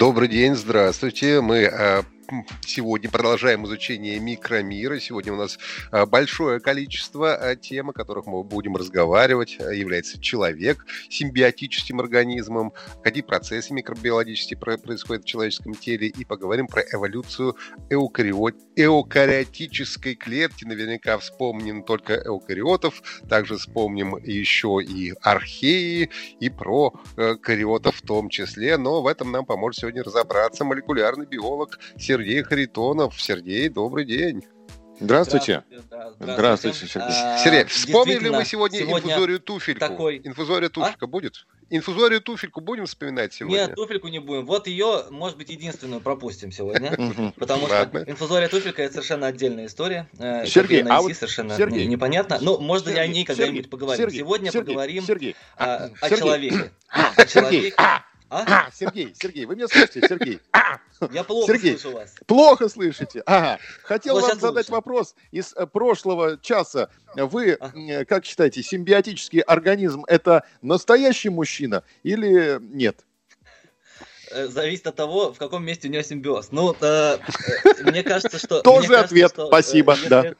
Добрый день, здравствуйте. Мы э, сегодня продолжаем изучение микромира. Сегодня у нас а, большое количество а, тем, о которых мы будем разговаривать. А, является человек симбиотическим организмом, какие процессы микробиологические происходят в человеческом теле, и поговорим про эволюцию эукариот, эукариотической клетки. Наверняка вспомним только эукариотов, также вспомним еще и археи, и про э, кариотов в том числе, но в этом нам поможет сегодня разобраться молекулярный биолог Сергей Сергей Харитонов. Сергей, добрый день. Здравствуйте. Здравствуйте, здравствуйте Сергей. А, Сергей, вспомнили мы сегодня, сегодня инфузорию туфельку? Такой... Инфузория а? туфелька а? будет? Инфузорию туфельку будем вспоминать сегодня? Нет, туфельку не будем. Вот ее, может быть, единственную пропустим сегодня. Потому что инфузория туфелька это совершенно отдельная история. Сергей, а вот совершенно непонятно. Но можно о ней когда-нибудь поговорим. Сегодня поговорим о человеке. О человеке. А? а, Сергей, Сергей, вы меня слышите, Сергей? А, Я плохо Сергей, слышу вас. Плохо слышите? Ага. Хотел вот вам задать лучше. вопрос из э, прошлого часа. Вы, а. как считаете, симбиотический организм – это настоящий мужчина или нет? Э, зависит от того, в каком месте у него симбиоз. Ну, э, мне кажется, что... Тоже ответ, спасибо, да.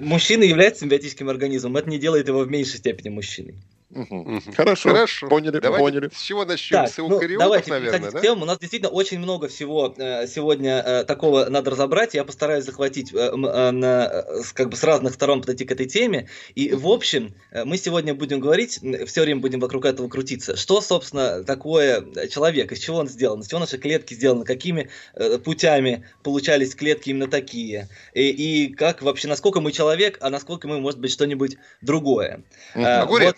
Мужчина является симбиотическим организмом, это не делает его в меньшей степени мужчиной. Угу. Хорошо. Хорошо. Поняли, давайте поняли. С чего начнем? Так, с ну, давайте наверное, да? тему. У нас действительно очень много всего э, сегодня э, такого надо разобрать. Я постараюсь захватить э, э, на, э, как бы с разных сторон подойти к этой теме. И в общем, э, мы сегодня будем говорить, все время будем вокруг этого крутиться. Что, собственно, такое человек, из чего он сделан, из чего наши клетки сделаны, какими э, путями получались клетки именно такие. И, и как вообще, насколько мы человек, а насколько мы, может быть, что-нибудь другое. Э, вот,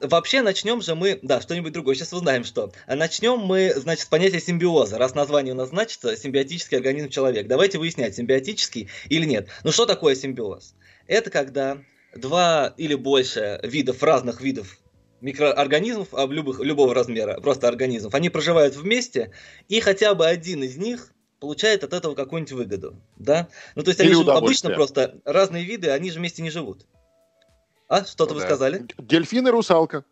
Вообще начнем же мы, да, что-нибудь другое, сейчас узнаем что. Начнем мы, значит, с понятия симбиоза, раз название у нас значится симбиотический организм человек. Давайте выяснять, симбиотический или нет. Ну что такое симбиоз? Это когда два или больше видов, разных видов микроорганизмов любых, любого размера, просто организмов, они проживают вместе, и хотя бы один из них получает от этого какую-нибудь выгоду, да? Ну, то есть они живут, обычно просто разные виды, они же вместе не живут. А, что-то ну, вы да. сказали? Дельфин и русалка.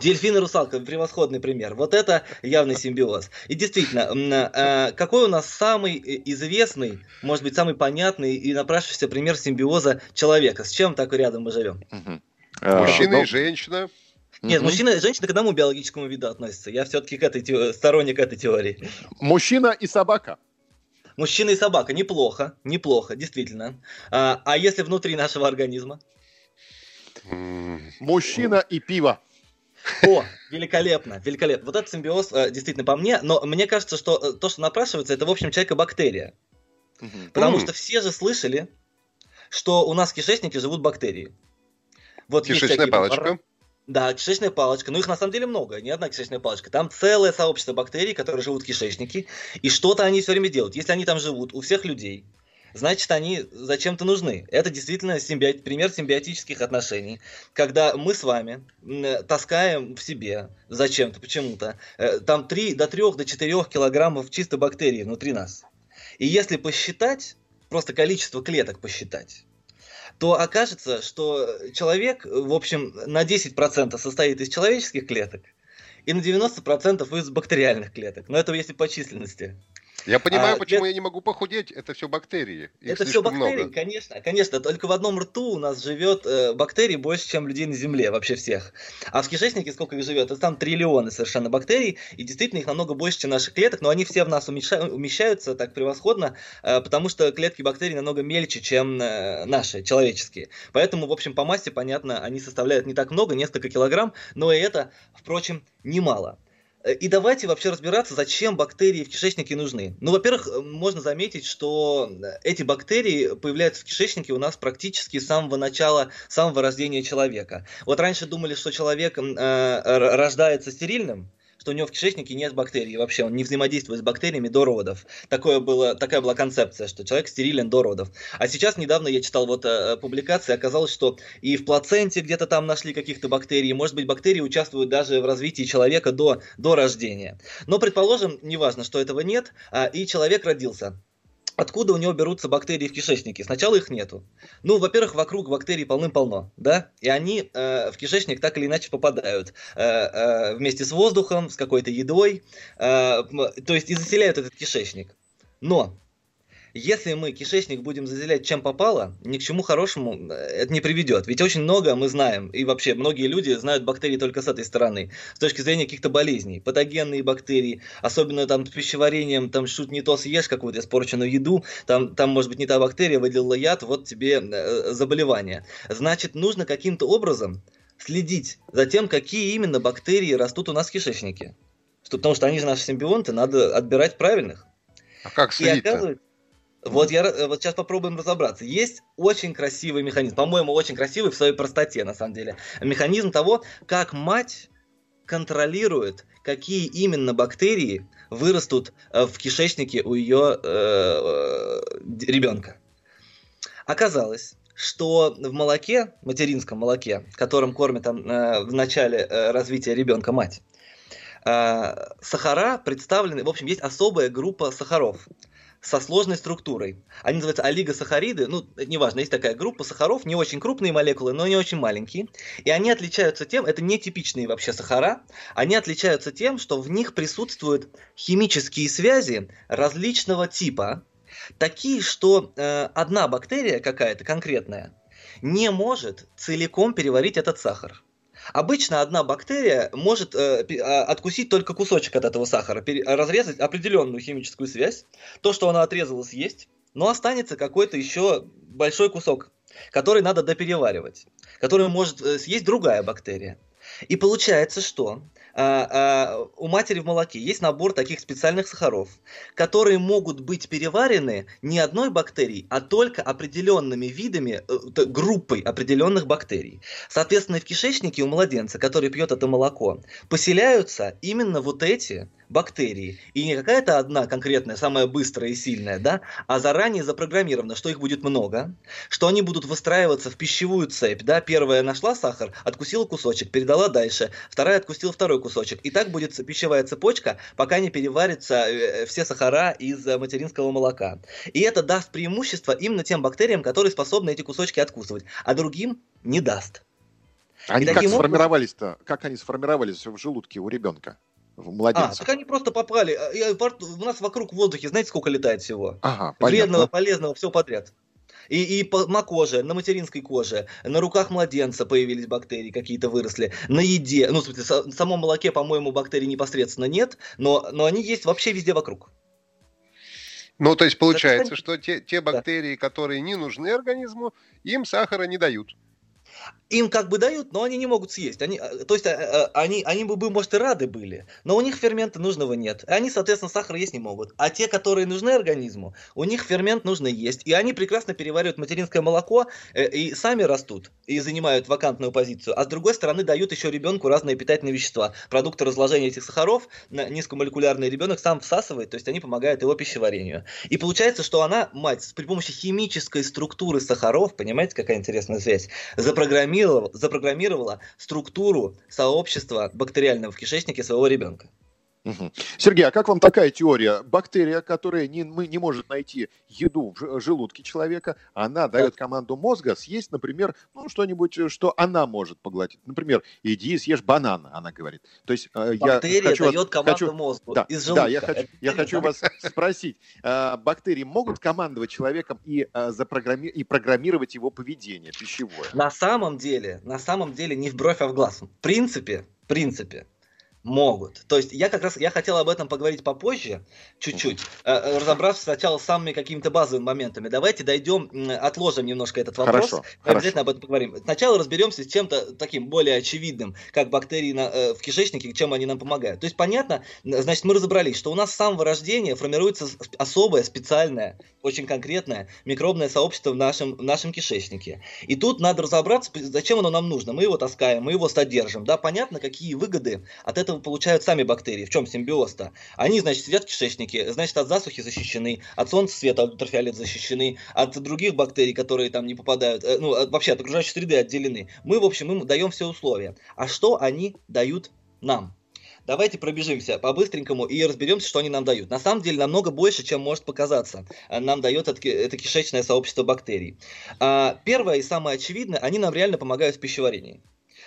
Дельфин и русалка, превосходный пример. Вот это явный симбиоз. И действительно, а, какой у нас самый э, известный, может быть, самый понятный и напрашивающийся пример симбиоза человека? С чем так рядом мы живем? Мужчина и женщина. Нет, мужчина и женщина к одному биологическому виду относятся. Я все-таки к этой сторонник этой теории. Мужчина и собака. Мужчина и собака. Неплохо, неплохо, действительно. А, а если внутри нашего организма? Мужчина и пиво. О, великолепно, великолепно. Вот этот симбиоз э, действительно по мне, но мне кажется, что э, то, что напрашивается, это, в общем, человека бактерия. Потому что все же слышали, что у нас в кишечнике живут бактерии. Вот Кишечная палочка. Да, кишечная палочка. Ну, их на самом деле много, не одна кишечная палочка. Там целое сообщество бактерий, которые живут в кишечнике, и что-то они все время делают. Если они там живут, у всех людей, значит, они зачем-то нужны. Это действительно симби... пример симбиотических отношений, когда мы с вами таскаем в себе зачем-то, почему-то, э, там 3, до 3, до 4 килограммов чисто бактерий внутри нас. И если посчитать, просто количество клеток посчитать, то окажется, что человек, в общем, на 10% состоит из человеческих клеток, и на 90% из бактериальных клеток. Но это если по численности. Я понимаю, а, почему я... я не могу похудеть. Это все бактерии. Их это все бактерии, много. конечно, конечно. Только в одном рту у нас живет э, бактерий больше, чем людей на Земле, вообще всех. А в кишечнике сколько их живет? Это там триллионы совершенно бактерий, и действительно их намного больше, чем наших клеток, но они все в нас умещаются, умещаются так превосходно, э, потому что клетки бактерий намного мельче, чем э, наши, человеческие. Поэтому, в общем, по массе, понятно, они составляют не так много, несколько килограмм, но и это, впрочем, немало. И давайте вообще разбираться, зачем бактерии в кишечнике нужны. Ну, во-первых, э, можно заметить, что э, эти бактерии появляются в кишечнике у нас практически с самого начала, самого рождения человека. Вот раньше думали, что человек э, рождается стерильным, что у него в кишечнике нет бактерий вообще, он не взаимодействует с бактериями до родов. Такое было, такая была концепция, что человек стерилен до родов. А сейчас недавно я читал вот э, публикации, оказалось, что и в плаценте где-то там нашли каких-то бактерий, может быть, бактерии участвуют даже в развитии человека до, до рождения. Но, предположим, неважно, что этого нет, а, и человек родился. Откуда у него берутся бактерии в кишечнике? Сначала их нету. Ну, во-первых, вокруг бактерий полным-полно, да, и они э, в кишечник так или иначе попадают э, э, вместе с воздухом, с какой-то едой, э, то есть и заселяют этот кишечник. Но если мы кишечник будем заселять чем попало, ни к чему хорошему э, это не приведет. Ведь очень много мы знаем, и вообще многие люди знают бактерии только с этой стороны, с точки зрения каких-то болезней. Патогенные бактерии, особенно там с пищеварением, там шут не то съешь какую-то испорченную еду, там, там может быть не та бактерия, выделила яд, вот тебе э, заболевание. Значит, нужно каким-то образом следить за тем, какие именно бактерии растут у нас в кишечнике. Что, потому что они же наши симбионты, надо отбирать правильных. А как следить? -то? Вот я э, вот сейчас попробуем разобраться. Есть очень красивый механизм, по-моему, очень красивый в своей простоте, на самом деле. Механизм того, как мать контролирует, какие именно бактерии вырастут э, в кишечнике у ее э, ребенка. Оказалось, что в молоке, материнском молоке, которым кормит э, в начале э, развития ребенка мать, э, сахара представлены, в общем, есть особая группа сахаров – со сложной структурой. Они называются олигосахариды, ну, неважно, есть такая группа сахаров, не очень крупные молекулы, но не очень маленькие. И они отличаются тем, это не типичные вообще сахара, они отличаются тем, что в них присутствуют химические связи различного типа, такие, что э, одна бактерия какая-то конкретная не может целиком переварить этот сахар. Обычно одна бактерия может э, а, откусить только кусочек от этого сахара, разрезать определенную химическую связь, то, что она отрезала, съесть, но останется какой-то еще большой кусок, который надо допереваривать, который может э, съесть другая бактерия. И получается, что у матери в молоке есть набор таких специальных сахаров, которые могут быть переварены не одной бактерией, а только определенными видами, э, группой определенных бактерий. Соответственно, в кишечнике у младенца, который пьет это молоко, поселяются именно вот эти бактерии. И не какая-то одна конкретная, самая быстрая и сильная, да, а заранее запрограммировано, что их будет много, что они будут выстраиваться в пищевую цепь, да, первая нашла сахар, откусила кусочек, передала дальше, вторая откусила второй кусочек. И так будет пищевая цепочка, пока не переварится э, все сахара из э, материнского молока. И это даст преимущество именно тем бактериям, которые способны эти кусочки откусывать, а другим не даст. Они как сформировались-то? Как они сформировались в желудке у ребенка? Младенцев. А, так они просто попали. Э, у нас вокруг в воздухе, знаете, сколько летает всего? Ага, Вредного, полезного, все подряд. И, и по, на коже, на материнской коже, на руках младенца появились бактерии, какие-то выросли, на еде. Ну, в смысле, в самом молоке, по-моему, бактерий непосредственно нет, но, но они есть вообще везде вокруг. Ну, то есть получается, что те, те бактерии, да. которые не нужны организму, им сахара не дают им как бы дают, но они не могут съесть. Они, э, то есть э, э, они, они бы, может, и рады были, но у них фермента нужного нет. И они, соответственно, сахар есть не могут. А те, которые нужны организму, у них фермент нужно есть. И они прекрасно переваривают материнское молоко и сами растут, и занимают вакантную позицию. А с другой стороны, дают еще ребенку разные питательные вещества. Продукты разложения этих сахаров низкомолекулярный ребенок сам всасывает, то есть они помогают его пищеварению. И получается, что она, мать, при помощи химической структуры сахаров, понимаете, какая интересная связь, запрограммировала, запрограммировала структуру сообщества бактериального в кишечнике своего ребенка. Угу. Сергей, а как вам такая теория? Бактерия, которая не, мы не может найти еду в желудке человека, она дает команду мозга съесть, например, ну, что-нибудь, что она может поглотить. Например, иди съешь банан, она говорит. То есть, э, Бактерия я хочу дает вас, команду хочу, мозгу да, из желудка. Да, я хочу, я хочу вас спросить. Э, бактерии могут командовать человеком и, э, запрограмми... и программировать его поведение пищевое? На самом деле, на самом деле не в бровь, а в глаз. В принципе, в принципе, Могут. То есть я как раз я хотел об этом поговорить попозже, чуть-чуть, э, э, разобравшись сначала с самыми какими-то базовыми моментами. Давайте дойдем, отложим немножко этот вопрос. Хорошо, мы обязательно об этом поговорим. Сначала разберемся с чем-то таким более очевидным, как бактерии на, э, в кишечнике, чем они нам помогают. То есть понятно, значит, мы разобрались, что у нас с самого рождения формируется особая специальная очень конкретное микробное сообщество в нашем, в нашем кишечнике. И тут надо разобраться, зачем оно нам нужно. Мы его таскаем, мы его содержим. Да, понятно, какие выгоды от этого получают сами бактерии. В чем симбиоз-то? Они, значит, сидят в кишечнике, значит, от засухи защищены, от солнца света, от ультрафиолета защищены, от других бактерий, которые там не попадают, э, ну, вообще от окружающей среды отделены. Мы, в общем, им даем все условия. А что они дают нам? Давайте пробежимся по-быстренькому и разберемся, что они нам дают. На самом деле намного больше, чем может показаться, э, нам дает это, это кишечное сообщество бактерий. А, первое и самое очевидное, они нам реально помогают в пищеварении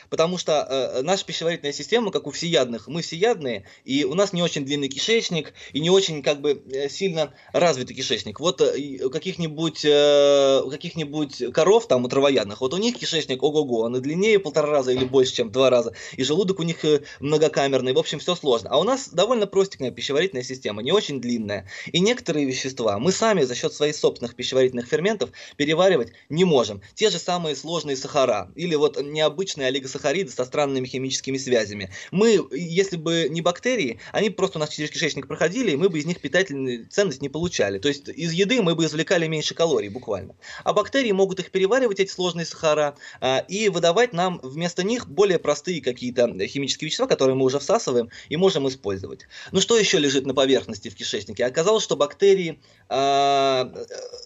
потому что э, наша пищеварительная система, как у всеядных, мы всеядные, и у нас не очень длинный кишечник, и не очень как бы э, сильно развитый кишечник. Вот э, у каких-нибудь э, каких-нибудь коров, там, у травоядных, вот у них кишечник ого-го, он и длиннее полтора раза или больше, чем два раза, и желудок у них э, многокамерный, в общем, все сложно. А у нас довольно простенькая пищеварительная система, не очень длинная. И некоторые вещества мы сами за счет своих собственных пищеварительных ферментов переваривать не можем. Те же самые сложные сахара, или вот необычные олигосахариды, сахариды со странными химическими связями. Мы, если бы не бактерии, они просто у нас через кишечник проходили, и мы бы из них питательную ценность не получали. То есть из еды мы бы извлекали меньше калорий буквально. А бактерии могут их переваривать, эти сложные сахара, а, и выдавать нам вместо них более простые какие-то химические вещества, которые мы уже всасываем и можем использовать. Ну что еще лежит на поверхности в кишечнике? Оказалось, что бактерии а,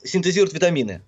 синтезируют витамины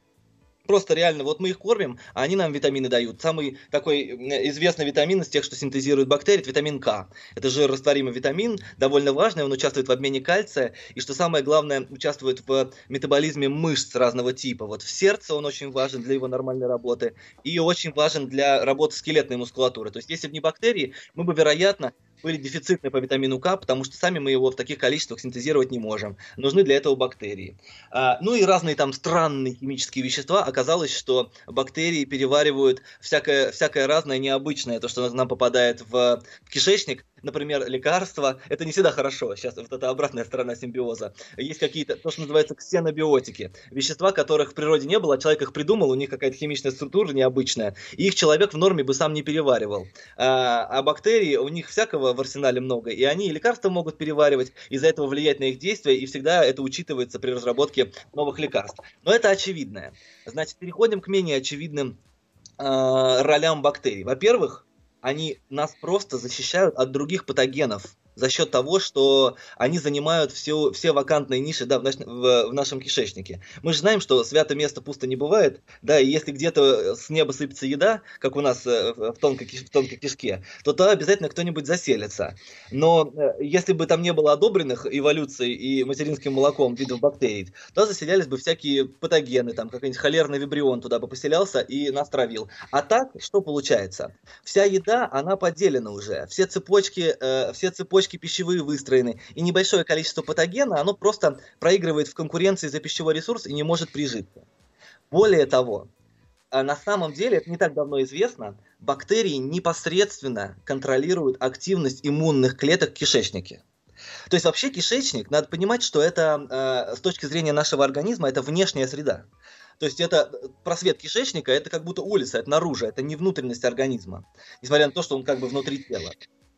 просто реально, вот мы их кормим, а они нам витамины дают. Самый такой известный витамин из тех, что синтезируют бактерии, это витамин К. Это жирорастворимый витамин, довольно важный, он участвует в обмене кальция, и что самое главное, участвует в метаболизме мышц разного типа. Вот в сердце он очень важен для его нормальной работы, и очень важен для работы скелетной мускулатуры. То есть, если бы не бактерии, мы бы, вероятно, были дефицитны по витамину К, потому что сами мы его в таких количествах синтезировать не можем. Нужны для этого бактерии. А, ну и разные там странные химические вещества. Оказалось, что бактерии переваривают всякое, всякое разное необычное, то, что нам попадает в кишечник, например, лекарства, это не всегда хорошо. Сейчас вот эта обратная сторона симбиоза. Есть какие-то, то, что называется ксенобиотики. Вещества, которых в природе не было, а человек их придумал, у них какая-то химичная структура необычная, и их человек в норме бы сам не переваривал. А, а бактерии, у них всякого в арсенале много, и они и лекарства могут переваривать, из-за этого влиять на их действия, и всегда это учитывается при разработке новых лекарств. Но это очевидное. Значит, переходим к менее очевидным э, ролям бактерий. Во-первых, они нас просто защищают от других патогенов за счет того, что они занимают все, все вакантные ниши да, в, наш, в, в нашем кишечнике. Мы же знаем, что свято место пусто не бывает, да, и если где-то с неба сыпется еда, как у нас э, в тонкой, в тонкой кишке, то то обязательно кто-нибудь заселится. Но э, если бы там не было одобренных эволюцией и материнским молоком видов бактерий, то заселялись бы всякие патогены, там какой-нибудь холерный вибрион туда бы поселялся и нас травил. А так, что получается? Вся еда, она поделена уже, все цепочки, э, все цепочки цепочки пищевые выстроены, и небольшое количество патогена, оно просто проигрывает в конкуренции за пищевой ресурс и не может прижиться. Более того, а на самом деле, это не так давно известно, бактерии непосредственно контролируют активность иммунных клеток в кишечнике. То есть вообще кишечник, надо понимать, что это э, с точки зрения нашего организма, это внешняя среда. То есть это просвет кишечника, это как будто улица, это наружу, это не внутренность организма, несмотря на то, что он как бы внутри тела.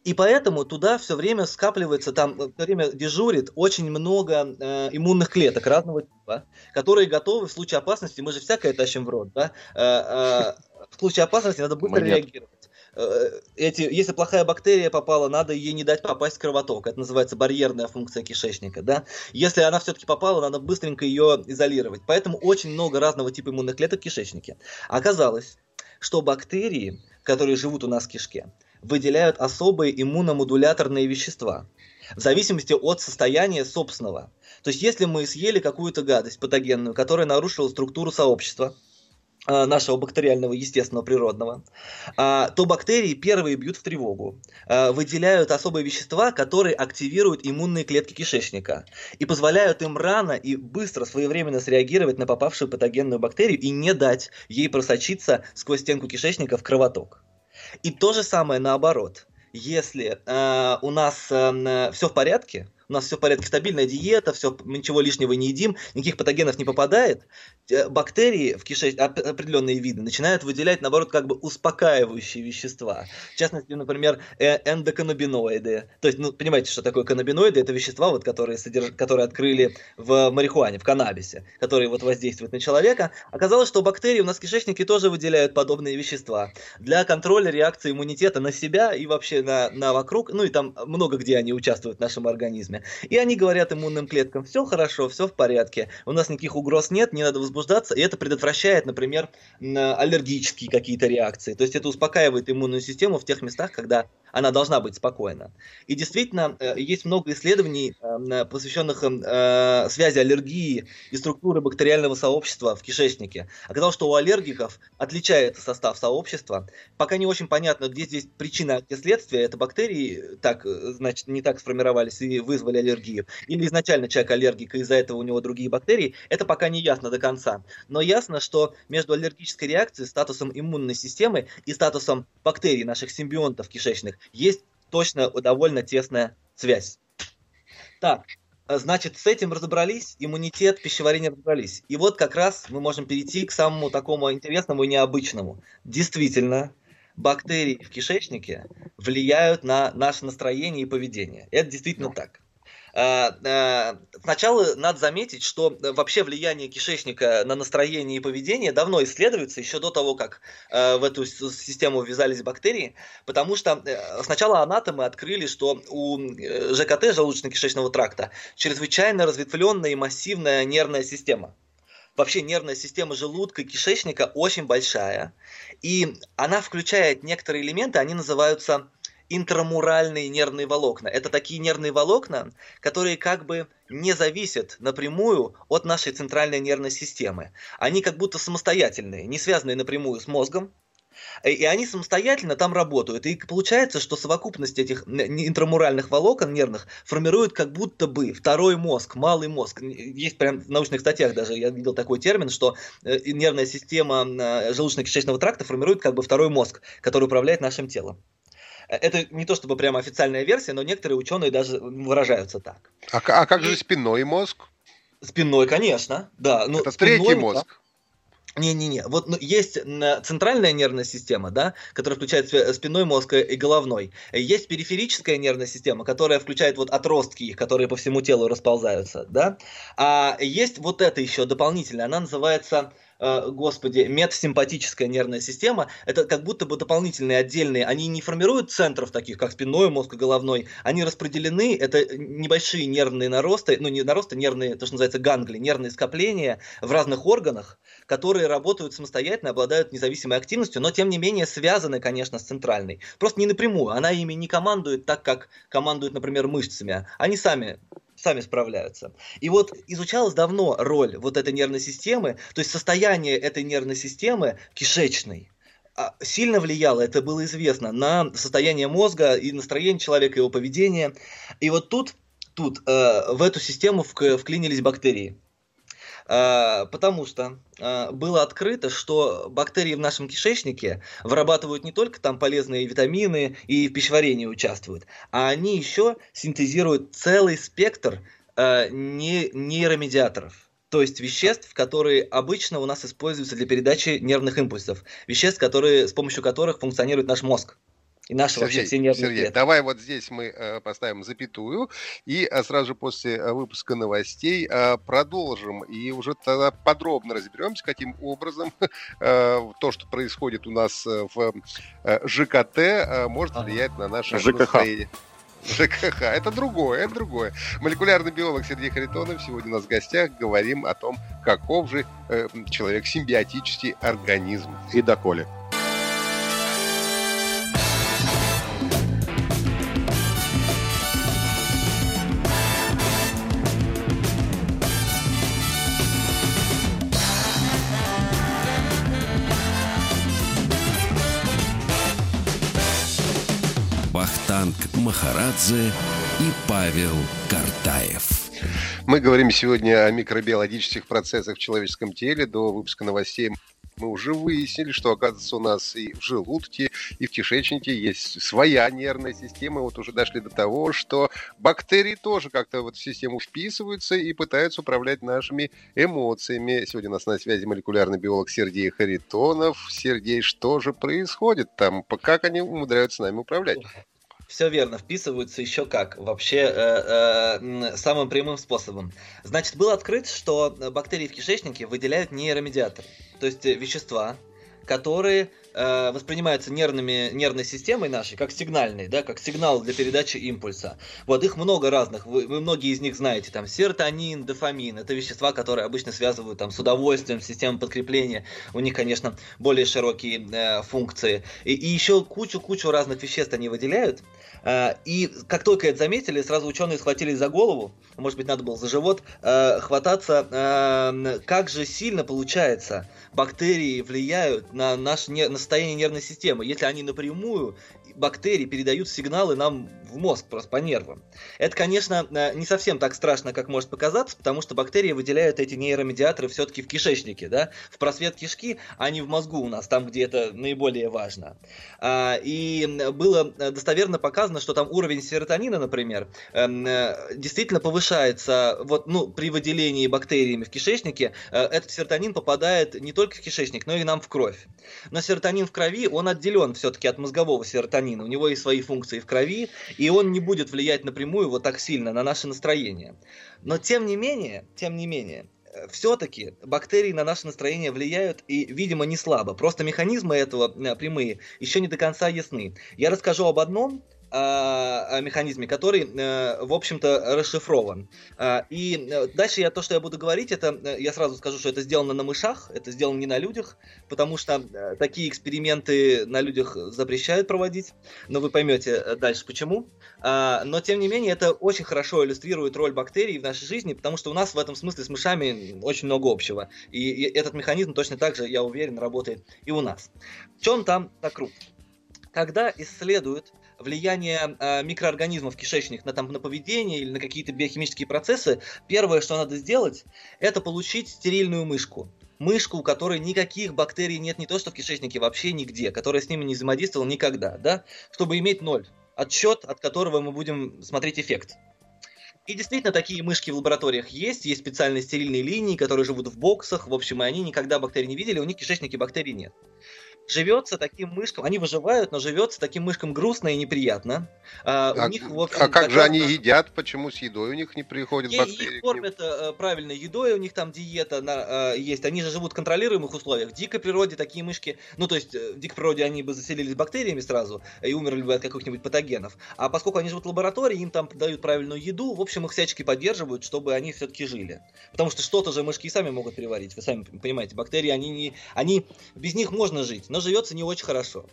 И поэтому туда все время скапливается, там все время дежурит очень много э, иммунных клеток разного типа, которые готовы в случае опасности, мы же всякое тащим в рот, да, э, э, в случае опасности надо быстро Монет. реагировать. Э, эти, если плохая бактерия попала, надо ей не дать попасть в кровоток. Это называется барьерная функция кишечника. Да? Если она все-таки попала, надо быстренько ее изолировать. Поэтому очень много разного типа иммунных клеток в кишечнике. Оказалось, что бактерии, которые живут у нас в кишке, выделяют особые иммуномодуляторные вещества в зависимости от состояния собственного. То есть, если мы съели какую-то гадость патогенную, которая нарушила структуру сообщества, э, нашего бактериального, естественного, природного, э, то бактерии первые бьют в тревогу, э, выделяют особые вещества, которые активируют иммунные клетки кишечника и позволяют им рано и быстро, своевременно среагировать на попавшую патогенную бактерию и не дать ей просочиться сквозь стенку кишечника в кровоток. И то же самое наоборот. Если э, у нас э, все в порядке, у нас все в порядке, стабильная диета, все, ничего лишнего не едим, никаких патогенов не попадает, э, бактерии в кишечнике, определенные виды, начинают выделять, наоборот, как бы успокаивающие вещества. В частности, например, э, эндоканнабиноиды. То есть, ну, понимаете, что такое каннабиноиды? Это вещества, вот, которые, содерж... которые открыли в марихуане, в каннабисе, которые вот воздействуют на человека. Оказалось, что бактерии у нас в кишечнике тоже выделяют подобные вещества для контроля реакции иммунитета на себя и вообще на, на вокруг, ну и там много где они участвуют в нашем организме. И они говорят иммунным клеткам, все хорошо, все в порядке, у нас никаких угроз нет, не надо возбуждаться, и это предотвращает, например, аллергические какие-то реакции. То есть это успокаивает иммунную систему в тех местах, когда она должна быть спокойна. И действительно, э, есть много исследований, э, посвященных э, связи аллергии и структуры бактериального сообщества в кишечнике. Оказалось, что у аллергиков отличается состав сообщества. Пока не очень понятно, где здесь причина, где следствие. Это бактерии так, значит, не так сформировались и вызвали аллергию. Или изначально человек аллергик, и из-за этого у него другие бактерии. Это пока не ясно до конца. Но ясно, что между аллергической реакцией, статусом иммунной системы и статусом бактерий, наших симбионтов кишечных, есть точно довольно тесная связь. Так, значит, с этим разобрались, иммунитет, пищеварение разобрались. И вот как раз мы можем перейти к самому такому интересному и необычному. Действительно, бактерии в кишечнике влияют на наше настроение и поведение. Это действительно так. Э, э, сначала надо заметить, что вообще влияние кишечника на настроение и поведение давно исследуется, еще до того, как э, в эту систему ввязались бактерии, потому что сначала анатомы открыли, что у ЖКТ, желудочно-кишечного тракта, чрезвычайно разветвленная и массивная нервная система. Вообще нервная система желудка и кишечника очень большая, и она включает некоторые элементы, они называются интрамуральные нервные волокна. Это такие нервные волокна, которые как бы не зависят напрямую от нашей центральной нервной системы. Они как будто самостоятельные, не связанные напрямую с мозгом, и они самостоятельно там работают. И получается, что совокупность этих интрамуральных волокон нервных формирует как будто бы второй мозг, малый мозг. Есть прям в научных статьях даже, я видел такой термин, что э, нервная система э, желудочно-кишечного тракта формирует как бы второй мозг, который управляет нашим телом. Это не то чтобы прямо официальная версия, но некоторые ученые даже выражаются так. А, а как же спинной мозг? Спинной, конечно, да. Ну, Это спинной, третий мозг. Да. Не-не-не, вот ну, есть центральная нервная система, да, которая включает спинной мозг и головной. Есть периферическая нервная система, которая включает вот отростки, которые по всему телу расползаются, да. А есть вот это еще дополнительное, она называется господи, метасимпатическая нервная система, это как будто бы дополнительные отдельные, они не формируют центров таких, как спинной мозг и головной, они распределены, это небольшие нервные наросты, ну не наросты, нервные, то, что называется гангли, нервные скопления в разных органах, которые работают самостоятельно, обладают независимой активностью, но тем не менее связаны, конечно, с центральной. Просто не напрямую, она ими не командует так, как командует, например, мышцами. Они сами сами справляются. И вот изучалась давно роль вот этой нервной системы, то есть состояние этой нервной системы кишечной а, сильно влияло, это было известно, на состояние мозга и настроение человека, его поведение. И вот тут, тут э, в эту систему вклинились бактерии. А, потому что а, было открыто, что бактерии в нашем кишечнике вырабатывают не только там полезные витамины и в пищеварении участвуют, а они еще синтезируют целый спектр а, нейромедиаторов. То есть веществ, которые обычно у нас используются для передачи нервных импульсов. Веществ, которые, с помощью которых функционирует наш мозг. И наши Сергей, нервные Сергей, клетки. давай вот здесь мы э, поставим запятую и э, сразу же после э, выпуска новостей продолжим и уже тогда подробно разберемся, каким образом то, что происходит у нас в ЖКТ, может влиять на наше ЖКХ. настроение. ЖКХ. Это другое, это другое. Молекулярный биолог Сергей Харитонов сегодня у нас в гостях. Говорим о том, каков же э, человек симбиотический организм. И доколе. Махарадзе и Павел Картаев. Мы говорим сегодня о микробиологических процессах в человеческом теле. До выпуска новостей Мы уже выяснили, что, оказывается, у нас и в желудке, и в кишечнике есть своя нервная система. Вот уже дошли до того, что бактерии тоже как-то в эту систему вписываются и пытаются управлять нашими эмоциями. Сегодня у нас на связи молекулярный биолог Сергей Харитонов. Сергей, что же происходит там? Как они умудряются нами управлять? Все верно, вписываются еще как, вообще э, э, самым прямым способом. Значит, было открыто, что бактерии в кишечнике выделяют нейромедиаторы, то есть вещества, которые э, воспринимаются нервными, нервной системой нашей как сигнальные, да, как сигнал для передачи импульса. Вот их много разных, вы, вы многие из них знаете, там серотонин, дофамин, это вещества, которые обычно связывают там с удовольствием, с системой подкрепления, у них, конечно, более широкие э, функции. И, и еще кучу-кучу разных веществ они выделяют, э, и как только это заметили, сразу ученые схватились за голову, может быть, надо было за живот, э, хвататься, э, как же сильно получается бактерии влияют на наше не, на состояние нервной системы, если они напрямую бактерии передают сигналы нам в мозг просто по нервам. Это, конечно, э, не совсем так страшно, как может показаться, потому что бактерии выделяют эти нейромедиаторы все-таки в кишечнике, да, в просвет кишки, а не в мозгу у нас, там, где это наиболее важно. А, и было достоверно показано, что там уровень серотонина, например, эм, э, действительно повышается вот, ну, при выделении бактериями в кишечнике. Э, этот серотонин попадает не только в кишечник, но и нам в кровь. Но серотонин в крови, он отделен все-таки от мозгового серотонина. У него есть свои функции в крови, он не будет влиять напрямую вот так сильно на наше настроение. Но тем не менее, тем не менее, э, все-таки бактерии на наше настроение влияют и, видимо, не слабо. Просто механизмы этого э, прямые еще не до конца ясны. Я расскажу об одном, механизме, который, э, в общем-то, расшифрован. Э, и э, дальше я то, что я буду говорить, это э, я сразу скажу, что это сделано на мышах, это сделано не на людях, потому что э, такие эксперименты на людях запрещают проводить, но вы поймете э, дальше почему. Э, но тем не менее это очень хорошо иллюстрирует роль бактерий в нашей жизни, потому что у нас в этом смысле с мышами очень много общего. И этот механизм точно так же, я уверен, работает и у нас. В чем там так круто? Когда исследуют влияние э, микроорганизмов в кишечник на, там, на поведение или на какие-то биохимические процессы, первое, что надо сделать, это получить стерильную мышку. Мышку, у которой никаких бактерий нет не то что в кишечнике, вообще нигде, которая с ними не взаимодействовала никогда, да, чтобы иметь ноль. Отсчет, от которого мы будем смотреть эффект. И действительно, такие мышки в лабораториях есть, есть специальные стерильные линии, которые живут в боксах, в общем, и они никогда бактерий не видели, у них в кишечнике бактерий нет живется таким мышкам, они выживают, но живется таким мышкам грустно и неприятно. А, а, у них, в общем, а как же они едят? Почему с едой у них не приходят и, бактерии? Их кормят э, правильной едой, у них там диета на, э, есть. Они же живут в контролируемых условиях. В дикой природе такие мышки, ну то есть э, в дикой природе они бы заселились бактериями сразу и умерли бы от каких-нибудь патогенов. А поскольку они живут в лаборатории, им там дают правильную еду, в общем их всячески поддерживают, чтобы они все-таки жили. Потому что что-то же мышки и сами могут переварить. Вы сами понимаете, бактерии, они, не, они без них можно жить но живется не очень хорошо.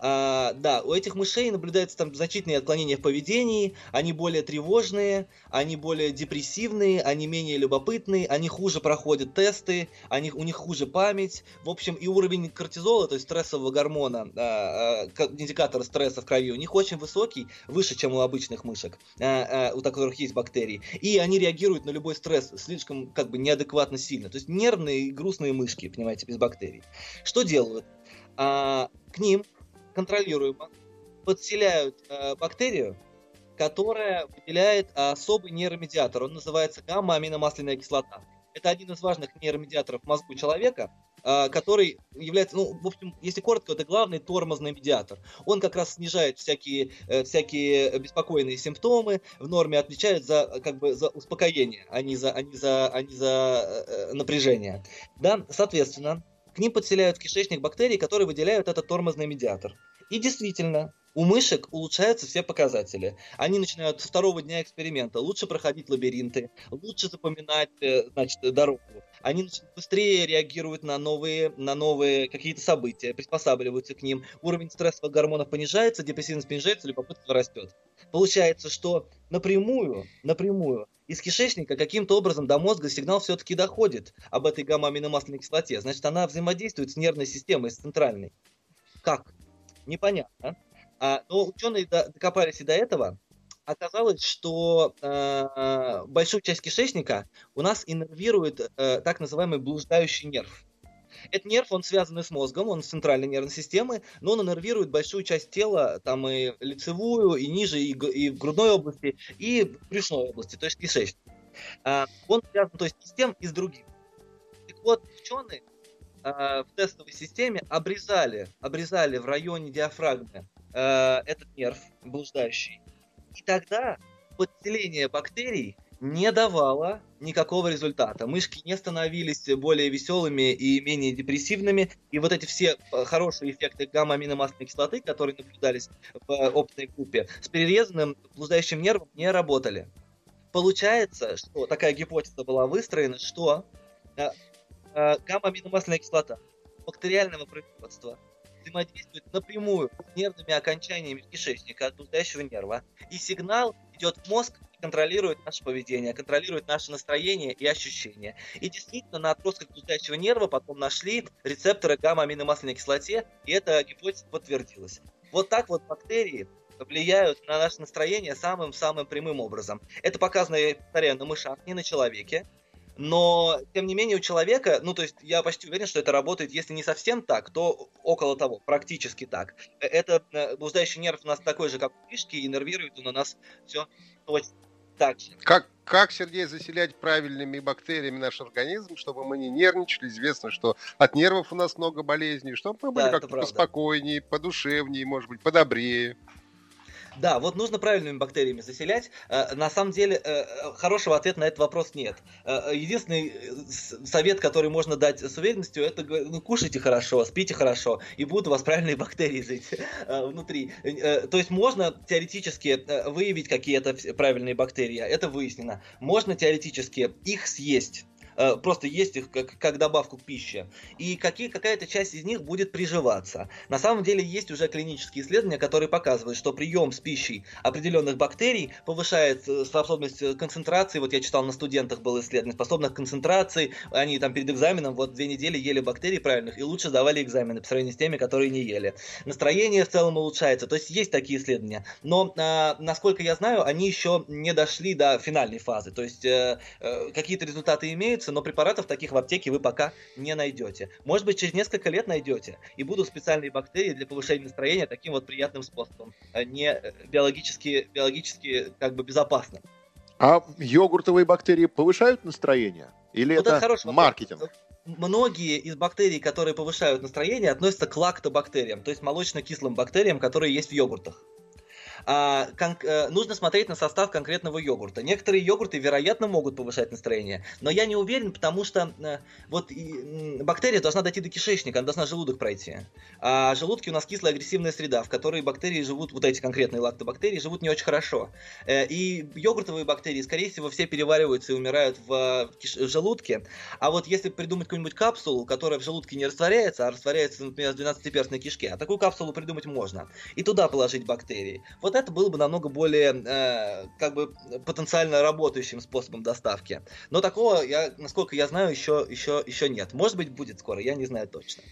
А, да, у этих мышей наблюдаются там значительные отклонения в поведении, они более тревожные, они более депрессивные, они менее любопытные, они хуже проходят тесты, они, у них хуже память. В общем, и уровень кортизола, то есть стрессового гормона, а, а, индикатор стресса в крови, у них очень высокий, выше, чем у обычных мышек, а, а, у которых есть бактерии. И они реагируют на любой стресс слишком как бы неадекватно сильно. То есть нервные и грустные мышки, понимаете, без бактерий. Что делают? А, к ним контролируемо подселяют а, бактерию, которая выделяет особый нейромедиатор. Он называется гамма-аминомасляная кислота. Это один из важных нейромедиаторов в мозгу человека, а, который является, ну, в общем, если коротко, это главный тормозный медиатор. Он как раз снижает всякие, э, всякие беспокойные симптомы, в норме отвечает за, как бы, за успокоение, а не за, а не за, а не за э, напряжение. Да, соответственно, к ним подселяют в кишечник бактерии, которые выделяют этот тормозный медиатор. И действительно, у мышек улучшаются все показатели. Они начинают со второго дня эксперимента лучше проходить лабиринты, лучше запоминать э, значит, дорогу. Они быстрее реагируют на новые, на новые какие-то события, приспосабливаются к ним. Уровень стрессовых гормонов понижается, депрессивность понижается, любопытство растет. Получается, что напрямую, напрямую из кишечника каким-то образом до мозга сигнал все-таки доходит об этой гамма-аминомасляной кислоте. Значит, она взаимодействует с нервной системой, с центральной. Как? Непонятно. А, но ученые докопались и до этого. Оказалось, что э, большую часть кишечника у нас иннервирует э, так называемый блуждающий нерв. Этот нерв, он связан с мозгом, он с центральной нервной системой, но он иннервирует большую часть тела, там и лицевую, и ниже, и, и в грудной области, и в брюшной области, то есть кишечник. А, он связан, то есть, с тем, и с другим. Так вот, ученые а, в тестовой системе обрезали, обрезали в районе диафрагмы а, этот нерв блуждающий. И тогда подселение бактерий не давало никакого результата. Мышки не становились более веселыми и менее депрессивными. И вот эти все э, хорошие эффекты гамма-аминомасляной кислоты, которые наблюдались в опытной группе, с перерезанным блуждающим нервом не работали. Получается, что такая гипотеза была выстроена, что э, э, гамма-аминомасляная кислота бактериального производства взаимодействует напрямую с нервными окончаниями кишечника от блуждающего нерва, и сигнал идет в мозг контролирует наше поведение, контролирует наше настроение и ощущения. И действительно, на отростках блуждающего нерва потом нашли рецепторы гамма-аминомасляной кислоте, и эта гипотеза подтвердилась. Вот так вот бактерии влияют на наше настроение самым-самым прямым образом. Это показано, я повторяю, на мышах, не на человеке. Но, тем не менее, у человека, ну, то есть я почти уверен, что это работает, если не совсем так, то около того, практически так. Э, это э, блуждающий нерв у нас такой же, как у фишки, и нервирует он у нас все точно так же. Как, как, Сергей, заселять правильными бактериями наш организм, чтобы мы не нервничали? Известно, что от нервов у нас много болезней, чтобы мы были да, как-то поспокойнее, подушевнее, может быть, подобрее. Да, вот нужно правильными бактериями заселять. Э, на самом деле э, э, хорошего ответа на этот вопрос нет. Единственный совет, который можно дать с уверенностью, это ну, кушайте хорошо, спите хорошо, и будут у вас правильные бактерии жить внутри. То есть можно теоретически выявить какие-то правильные бактерии, это выяснено. Можно теоретически их съесть Э, просто есть их как, как добавку к пище. И какие, какая-то часть из них будет приживаться. На самом деле есть уже клинические исследования, которые показывают, что прием с пищей определенных бактерий повышает э, способность э, концентрации. Вот я читал на студентах было исследование, способность концентрации. Они там перед экзаменом вот две недели ели бактерий правильных и лучше сдавали экзамены по сравнению с теми, которые не ели. Настроение в целом улучшается. То есть есть такие исследования. Но, а, насколько я знаю, они еще не дошли до финальной фазы. То есть э, э, какие-то результаты имеются, продается, но препаратов таких в аптеке вы пока не найдете. Может быть, через несколько лет найдете, и будут специальные бактерии для повышения настроения таким вот приятным способом, а не э, биологически, биологически как бы безопасным. А йогуртовые бактерии повышают настроение? Или вот это, это маркетинг? Вопрос многие из бактерий, которые повышают настроение, относятся к лактобактериям, то есть молочно-кислым бактериям, которые есть в йогуртах а, кон- э, нужно смотреть на состав конкретного йогурта. Некоторые йогурты, вероятно, могут повышать настроение, но я не уверен, потому что э, вот и, бактерия должна дойти до кишечника, она должна желудок пройти. А желудки у нас кислая агрессивная среда, в которой бактерии живут, вот эти конкретные лактобактерии, живут не очень хорошо. Э, и йогуртовые бактерии, скорее всего, все перевариваются и умирают в, киш- в желудке. А вот если придумать какую-нибудь капсулу, которая в желудке не растворяется, а растворяется, например, в 12-перстной кишке, а такую капсулу придумать можно, и туда положить бактерии. Вот это было бы намного более э, как бы потенциально работающим способом доставки. Но такого, я, насколько я знаю, еще, еще, еще нет. Может быть, будет скоро, я не знаю точно.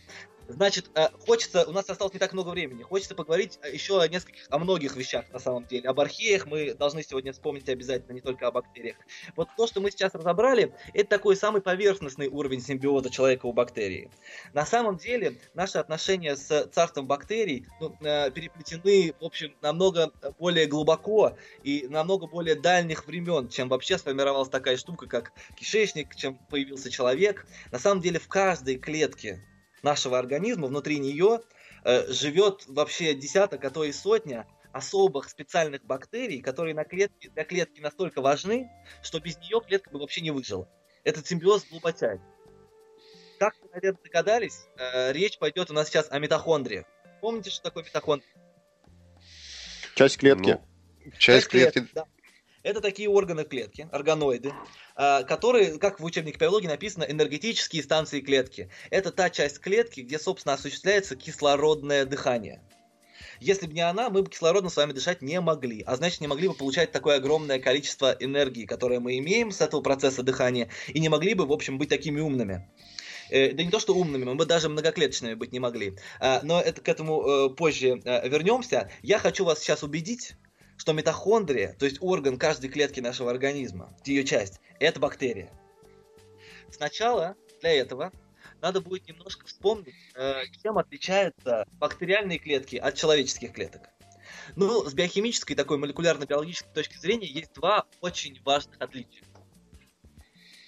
Значит, э, хочется, у нас осталось не так много времени, хочется поговорить еще о нескольких, о многих вещах на самом деле. Об археях мы должны сегодня вспомнить обязательно, не только о бактериях. Вот то, что мы сейчас разобрали, это такой самый поверхностный уровень симбиоза человека у бактерии. На самом деле, наши отношения с царством бактерий ну, э, переплетены, в общем, намного более глубоко и намного более дальних времен, чем вообще сформировалась такая штука, как кишечник, чем появился человек. На самом деле, в каждой клетке нашего организма, внутри нее э, живет вообще десяток, а то и сотня особых специальных бактерий, которые на клетке, для клетки настолько важны, что без нее клетка бы вообще не выжила. Этот симбиоз глубочайший. Как вы, наверное, догадались, э, речь пойдет у нас сейчас о митохондриях. Помните, что такое митохондрия? Часть клетки. Ну, часть, часть клетки. клетки да. Это такие органы клетки, органоиды, а, которые, как в учебнике биологии написано, энергетические станции клетки. Это та часть клетки, где, собственно, осуществляется кислородное дыхание. Если бы не она, мы бы кислородно с вами дышать не могли, а значит не могли бы получать такое огромное количество энергии, которое мы имеем с этого процесса дыхания, и не могли бы, в общем, быть такими умными. Э, да не то, что умными, мы бы даже многоклеточными быть не могли. А, но это к этому э, позже э, вернемся. Я хочу вас сейчас убедить, что митохондрия, то есть орган каждой клетки нашего организма, ее часть, это бактерия. Сначала для этого надо будет немножко вспомнить, э, чем отличаются бактериальные клетки от человеческих клеток. Ну, с биохимической, такой молекулярно-биологической точки зрения есть два очень важных отличия.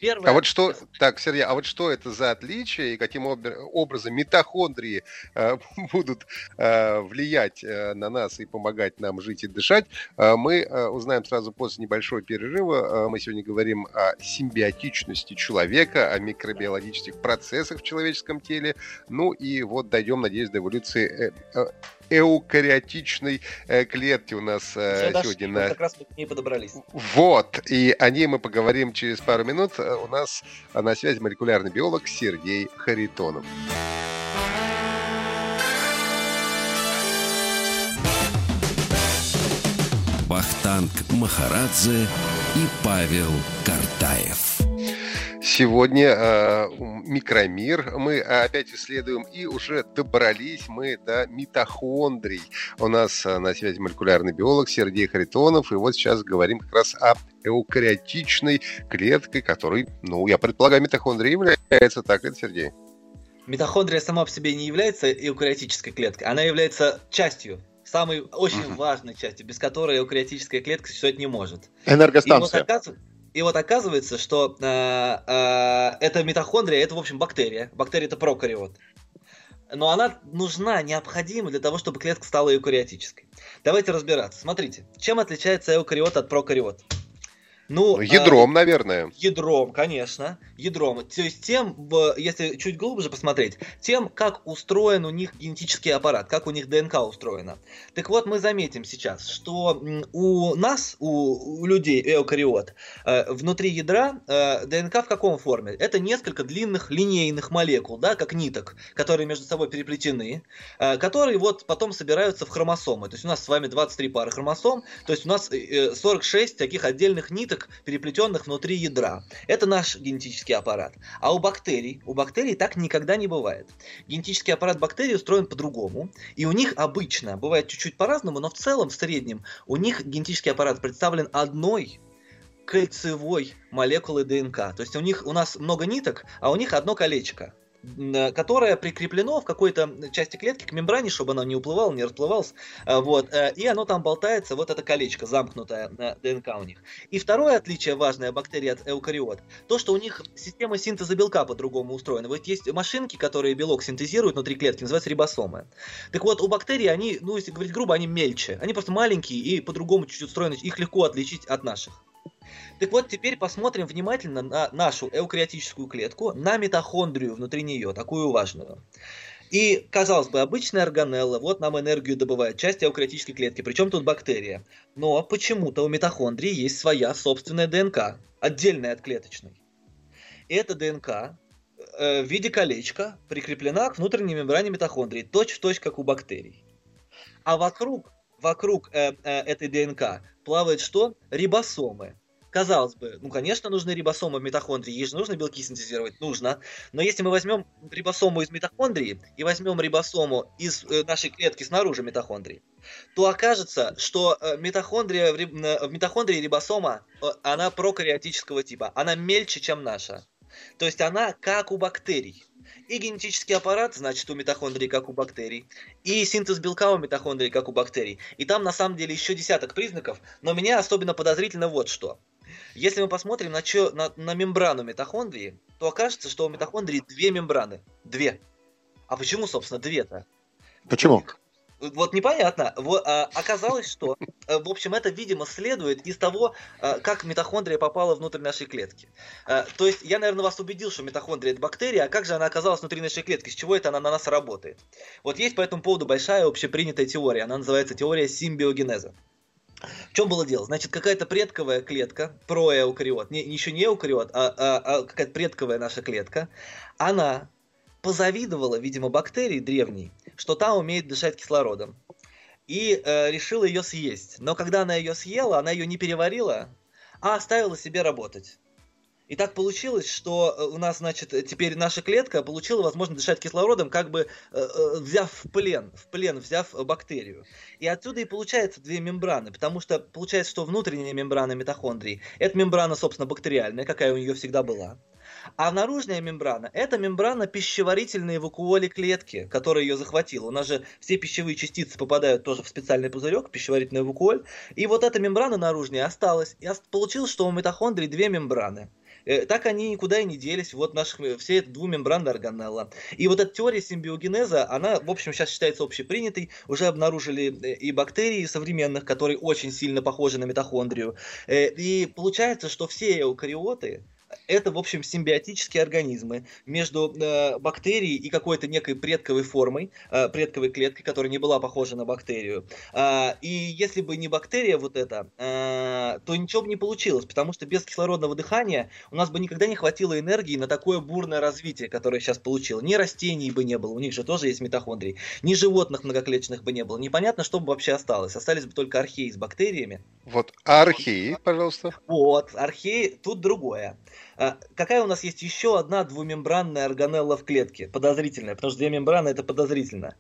Первое, а вот что, так, Сергей, а вот что это за отличие и каким образом митохондрии э, будут э, влиять э, на нас и помогать нам жить и дышать, э, мы э, узнаем сразу после небольшого перерыва. Э, мы сегодня говорим о симбиотичности человека, о микробиологических процессах в человеческом теле. Ну и вот дойдем, надеюсь, до эволюции э, э, эукариотичной э, клетки у нас э, Все сегодня. на... Как раз мы к ней подобрались. Вот, и о ней мы поговорим через пару минут. Э, у нас на связи молекулярный биолог Сергей Харитонов. Бахтанг Махарадзе и Павел Картаев. Сегодня э, микромир мы опять исследуем и уже добрались мы до митохондрий. У нас э, на связи молекулярный биолог Сергей Харитонов, и вот сейчас говорим как раз о эукариотичной клетке, которой, ну, я предполагаю, митохондрия является, так это, Сергей? Митохондрия сама по себе не является эукариотической клеткой, она является частью самой очень uh-huh. важной частью, без которой эукариотическая клетка существовать не может. Энергостанция. И вот, и вот оказывается, что э, э, это митохондрия, это, в общем, бактерия. Бактерия это прокариот. Но она нужна, необходима для того, чтобы клетка стала эукариотической. Давайте разбираться. Смотрите, чем отличается эукариот от прокариота? Ну, ну, ядром, а, наверное. Ядром, конечно, ядром. То есть тем, если чуть глубже посмотреть, тем, как устроен у них генетический аппарат, как у них ДНК устроена. Так вот, мы заметим сейчас, что у нас, у, у людей, эукариот, э, внутри ядра э, ДНК в каком форме? Это несколько длинных линейных молекул, да, как ниток, которые между собой переплетены, э, которые вот потом собираются в хромосомы. То есть у нас с вами 23 пары хромосом, то есть у нас 46 таких отдельных ниток, ниток, переплетенных внутри ядра. Это наш генетический аппарат. А у бактерий, у бактерий так никогда не бывает. Генетический аппарат бактерий устроен по-другому, и у них обычно, бывает чуть-чуть по-разному, но в целом, в среднем, у них генетический аппарат представлен одной кольцевой молекулой ДНК. То есть у них у нас много ниток, а у них одно колечко. Э, которое прикреплено в какой-то части клетки к мембране, чтобы оно не уплывало, не расплывалось, э, вот, э, и оно там болтается, вот это колечко, замкнутое на ДНК у них. И второе отличие важное бактерий от эукариот, то, что у них система синтеза белка по-другому устроена. Вот есть машинки, которые белок синтезируют внутри клетки, называются рибосомы. Так вот, у бактерий они, ну, если говорить грубо, они мельче, они просто маленькие и по-другому чуть-чуть устроены, их легко отличить от наших. Так вот, теперь посмотрим внимательно на нашу эукариотическую клетку, на митохондрию внутри нее, такую важную. И, казалось бы, обычная органелла, вот нам энергию добывает, часть эукариотической клетки, причем тут бактерия. Но почему-то у митохондрии есть своя собственная ДНК, отдельная от клеточной. И эта ДНК э, в виде колечка прикреплена к внутренней мембране митохондрии, точь-в-точь, как у бактерий. А вокруг, вокруг э, э, этой ДНК плавают что? Рибосомы. Казалось бы, ну, конечно, нужны рибосомы в митохондрии, ей же нужно белки синтезировать, нужно. Но если мы возьмем рибосому из митохондрии и возьмем рибосому из э, нашей клетки снаружи митохондрии, то окажется, что э, митохондрия, в митохондрии рибосома, э, она прокариотического типа, она мельче, чем наша. То есть она как у бактерий. И генетический аппарат, значит, у митохондрий, как у бактерий. И синтез белка у митохондрий, как у бактерий. И там, на самом деле, еще десяток признаков. Но меня особенно подозрительно вот что. Если мы посмотрим на, чё, на, на мембрану митохондрии, то окажется, что у митохондрии две мембраны. Две. А почему, собственно, две-то? Почему? Вот непонятно. Вот, а, оказалось, что, э, в общем, это, видимо, следует из того, а, как митохондрия попала внутрь нашей клетки. А, то есть, я, наверное, вас убедил, что митохондрия это бактерия, а как же она оказалась внутри нашей клетки, с чего это она на нас работает? Вот есть по этому поводу большая общепринятая теория, она называется теория симбиогенеза. В чем было дело? Значит, какая-то предковая клетка, проэукариот, не, еще не эукариот, а, а, а какая-то предковая наша клетка, она позавидовала, видимо, бактерии древней, что та умеет дышать кислородом. И э, решила ее съесть. Но когда она ее съела, она ее не переварила, а оставила себе работать. И так получилось, что э, у нас, значит, теперь наша клетка получила возможность дышать кислородом, как бы взяв в плен, в плен взяв бактерию. И отсюда и получается две мембраны, потому что получается, что внутренняя мембрана митохондрий – это мембрана, собственно, бактериальная, какая у нее всегда была. А наружная мембрана – это мембрана пищеварительной вакуоли клетки, которая ее захватила. У нас же все пищевые частицы попадают тоже в специальный пузырек, пищеварительный вакуоль. И вот эта мембрана наружная осталась. И получилось, что у митохондрий две мембраны. Э, так они никуда и не делись. Вот наших, э, все это двумембранная органелла. И вот эта теория симбиогенеза, она, в общем, сейчас считается общепринятой. Уже обнаружили э, и бактерии современных, которые очень сильно похожи на митохондрию. И получается, что все эукариоты, это, в общем, симбиотические организмы между э, бактерией и какой-то некой предковой формой, э, предковой клеткой, которая не была похожа на бактерию. Э, и если бы не бактерия вот эта, э, то ничего бы не получилось, потому что без кислородного дыхания у нас бы никогда не хватило энергии на такое бурное развитие, которое сейчас получило. Ни растений бы не было, у них же тоже есть митохондрии, ни животных многоклеточных бы не было. Непонятно, что бы вообще осталось. Остались бы только археи с бактериями. Вот, а археи, пожалуйста. Вот, археи, тут другое. А, какая у нас есть еще одна двумембранная органелла в клетке? Подозрительная, потому что две мембраны это подозрительно.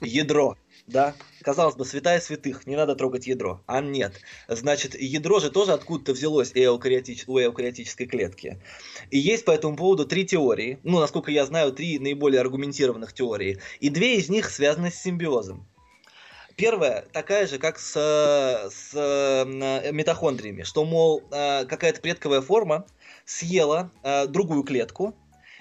Ядро, да? Казалось бы, святая святых, не надо трогать ядро. А нет. Значит, ядро же тоже откуда-то взялось у эукариотической клетки. И есть по этому поводу три теории. Ну, насколько я знаю, три наиболее аргументированных теории. И две из них связаны с симбиозом. Первая такая же, как с, с э, митохондриями, что, мол, э, какая-то предковая форма съела э, другую клетку,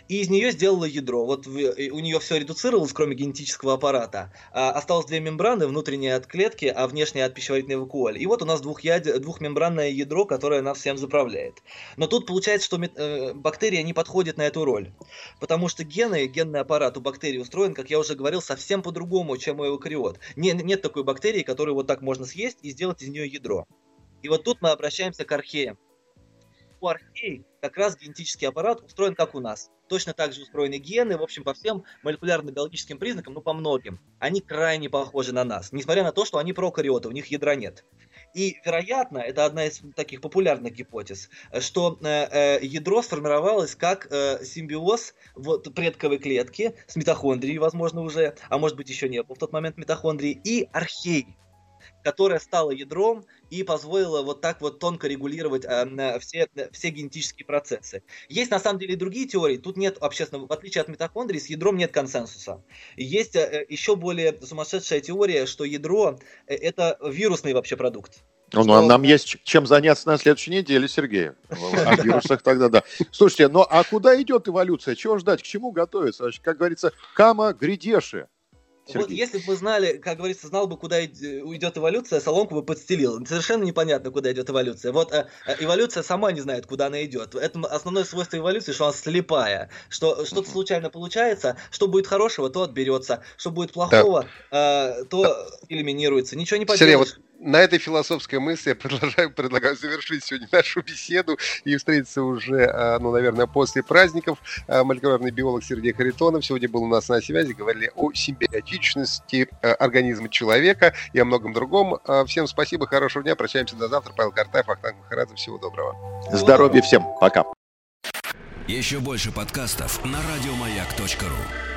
и из нее сделала ядро. Вот у нее все редуцировалось, кроме генетического аппарата. А осталось две мембраны, внутренняя от клетки, а внешняя от пищеварительной вакуоли. И вот у нас двухяд... двухмембранное ядро, которое нас всем заправляет. Но тут получается, что э, бактерия не подходит на эту роль. Потому что гены, генный аппарат у бактерий устроен, как я уже говорил, совсем по-другому, чем у эукариот. Не, нет такой бактерии, которую вот так можно съесть и сделать из нее ядро. И вот тут мы обращаемся к археям у архей как раз генетический аппарат устроен как у нас. Точно так же устроены гены, в общем, по всем молекулярно-биологическим признакам, ну, по многим. Они крайне похожи на нас, несмотря на то, что они прокариоты, у них ядра нет. И, вероятно, это одна из таких популярных гипотез, что э, э, ядро сформировалось как э, симбиоз вот, предковой клетки с митохондрией, возможно, уже, а может быть еще не было в тот момент митохондрии, и архей, которая стала ядром и позволила вот так вот тонко регулировать э, все, все генетические процессы. Есть на самом деле и другие теории. Тут нет общественного, в отличие от митохондрий, с ядром нет консенсуса. Есть э, еще болое сумасшедшая теория, что ядро э, это вирусный вообще продукт. Ну, ну, а нам есть чем заняться на следующей неделе, Сергей. О вирусах тогда, да. Слушайте, ну а куда идет эволюция? Чего ждать? К чему готовиться? Как говорится, кама грядеши. Вот если бы мы знали, как говорится, знал бы, куда уйдет эволюция, соломку бы подстелил. Совершенно непонятно, куда идет эволюция. Вот э, э, эволюция сама не знает, куда она идет. Это основное свойство эволюции, что она слепая. Что что-то случайно получается, что будет хорошего, то отберется, что будет плохого, да. э, то да. элиминируется. Ничего не поделаешь. Сергей, вот на этой философской мысли я предлагаю, предлагаю завершить сегодня нашу беседу и встретиться уже, а, ну, наверное, после праздников. А, молекулярный биолог Сергей Харитонов сегодня был у нас на связи. Говорили о симбиотичности а, организма человека и о многом другом. Всем спасибо, хорошего дня. Прощаемся до завтра. Павел Картаев, Ахтанг Махарадзе. Всего доброго. Здоровья всем. Пока. Еще больше подкастов на радиомаяк.ру